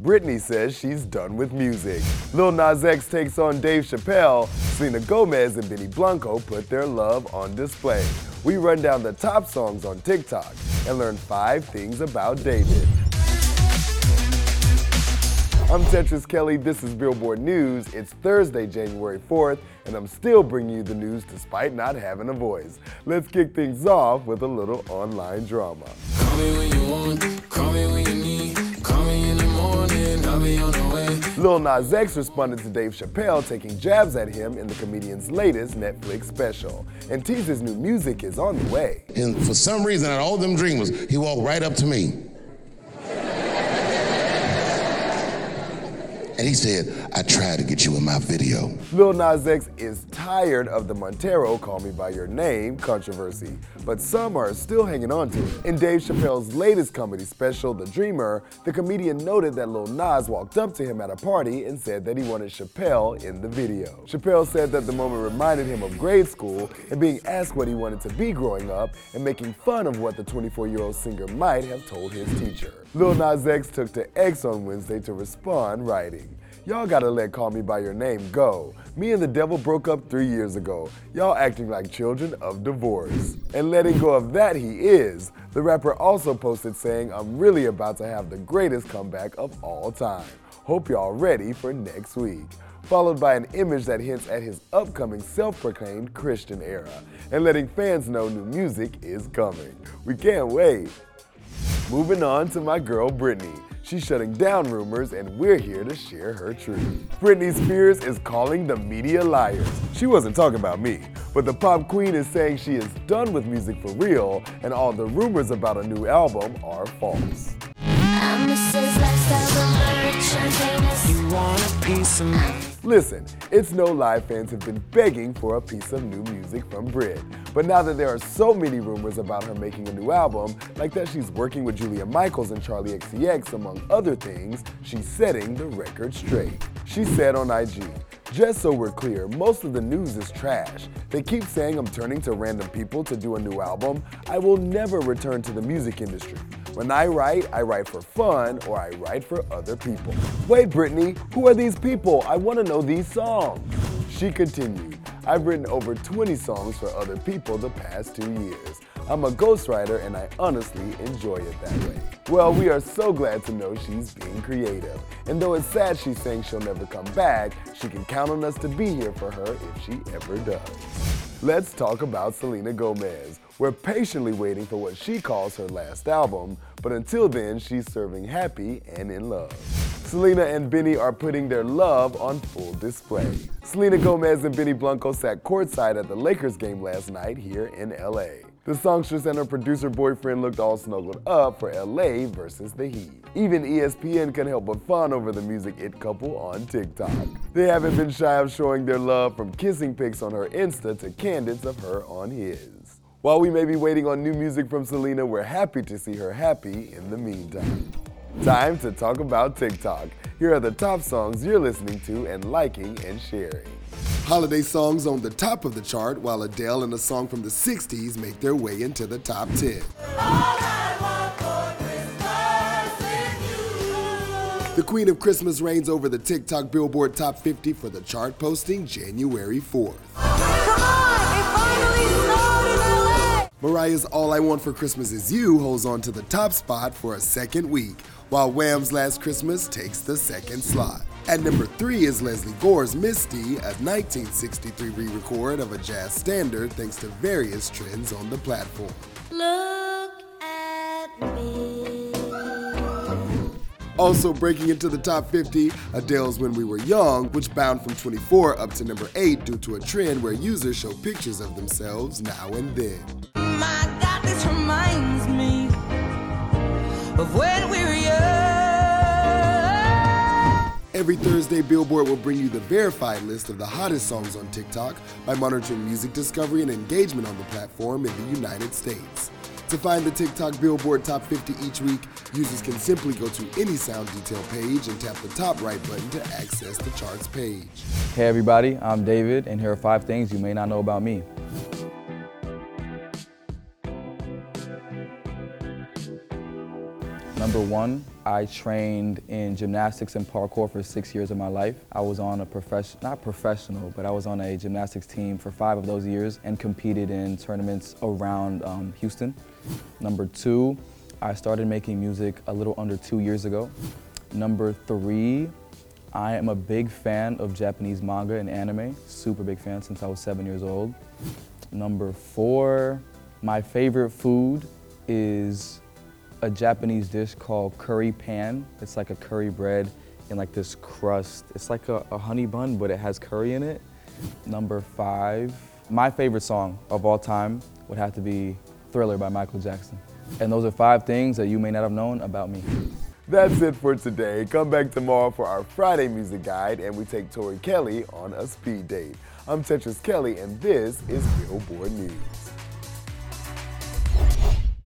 Britney says she's done with music. Lil Nas X takes on Dave Chappelle. Selena Gomez and Benny Blanco put their love on display. We run down the top songs on TikTok and learn five things about David. I'm Tetris Kelly. This is Billboard News. It's Thursday, January 4th, and I'm still bringing you the news despite not having a voice. Let's kick things off with a little online drama. Lil Nas X responded to Dave Chappelle taking jabs at him in the comedian's latest Netflix special and teased his new music is on the way. And for some reason, out of all them dreamers, he walked right up to me. And he said, I tried to get you in my video. Lil Nas X is tired of the Montero Call Me By Your Name controversy, but some are still hanging on to it. In Dave Chappelle's latest comedy special, The Dreamer, the comedian noted that Lil Nas walked up to him at a party and said that he wanted Chappelle in the video. Chappelle said that the moment reminded him of grade school and being asked what he wanted to be growing up and making fun of what the 24-year-old singer might have told his teacher. Lil Nas X took to X on Wednesday to respond, writing, Y'all gotta let Call Me By Your Name go. Me and the devil broke up three years ago. Y'all acting like children of divorce. And letting go of that he is. The rapper also posted saying, I'm really about to have the greatest comeback of all time. Hope y'all ready for next week. Followed by an image that hints at his upcoming self proclaimed Christian era and letting fans know new music is coming. We can't wait. Moving on to my girl Britney. She's shutting down rumors, and we're here to share her truth. Britney Spears is calling the media liars. She wasn't talking about me, but the pop queen is saying she is done with music for real, and all the rumors about a new album are false. Listen, it's no lie fans have been begging for a piece of new music from Brit. But now that there are so many rumors about her making a new album, like that she's working with Julia Michaels and Charli XCX, among other things, she's setting the record straight. She said on IG, just so we're clear, most of the news is trash. They keep saying I'm turning to random people to do a new album. I will never return to the music industry. When I write, I write for fun or I write for other people. Wait, Britney, who are these people? I want to know these songs. She continued, I've written over 20 songs for other people the past two years. I'm a ghostwriter and I honestly enjoy it that way. Well, we are so glad to know she's being creative. And though it's sad she's saying she'll never come back, she can count on us to be here for her if she ever does. Let's talk about Selena Gomez. We're patiently waiting for what she calls her last album, but until then, she's serving happy and in love. Selena and Benny are putting their love on full display. Selena Gomez and Benny Blanco sat courtside at the Lakers game last night here in LA. The songstress and her producer boyfriend looked all snuggled up for LA versus the Heat. Even ESPN can help but fawn over the music it couple on TikTok. They haven't been shy of showing their love from kissing pics on her Insta to candids of her on his. While we may be waiting on new music from Selena, we're happy to see her happy in the meantime. Time to talk about TikTok. Here are the top songs you're listening to and liking and sharing. Holiday songs on the top of the chart, while Adele and a song from the 60s make their way into the top 10. The Queen of Christmas reigns over the TikTok Billboard Top 50 for the chart posting January 4th. Mariah's All I Want for Christmas Is You holds on to the top spot for a second week, while Wham's Last Christmas takes the second slot. At number three is Lesley Gore's Misty, a 1963 re record of a jazz standard thanks to various trends on the platform. Look at me. Also breaking into the top 50, Adele's When We Were Young, which bound from 24 up to number 8 due to a trend where users show pictures of themselves now and then. My God, this reminds me Every Thursday, Billboard will bring you the verified list of the hottest songs on TikTok by monitoring music discovery and engagement on the platform in the United States. To find the TikTok Billboard Top 50 each week, users can simply go to any sound detail page and tap the top right button to access the charts page. Hey everybody, I'm David, and here are five things you may not know about me. Number one, I trained in gymnastics and parkour for six years of my life. I was on a profession, not professional, but I was on a gymnastics team for five of those years and competed in tournaments around um, Houston. Number two, I started making music a little under two years ago. Number three, I am a big fan of Japanese manga and anime, super big fan since I was seven years old. Number four, my favorite food is a Japanese dish called curry pan. It's like a curry bread in like this crust. It's like a, a honey bun, but it has curry in it. Number five, my favorite song of all time would have to be Thriller by Michael Jackson. And those are five things that you may not have known about me. That's it for today. Come back tomorrow for our Friday music guide, and we take Tori Kelly on a speed date. I'm Tetris Kelly, and this is Billboard News.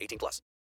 18 plus.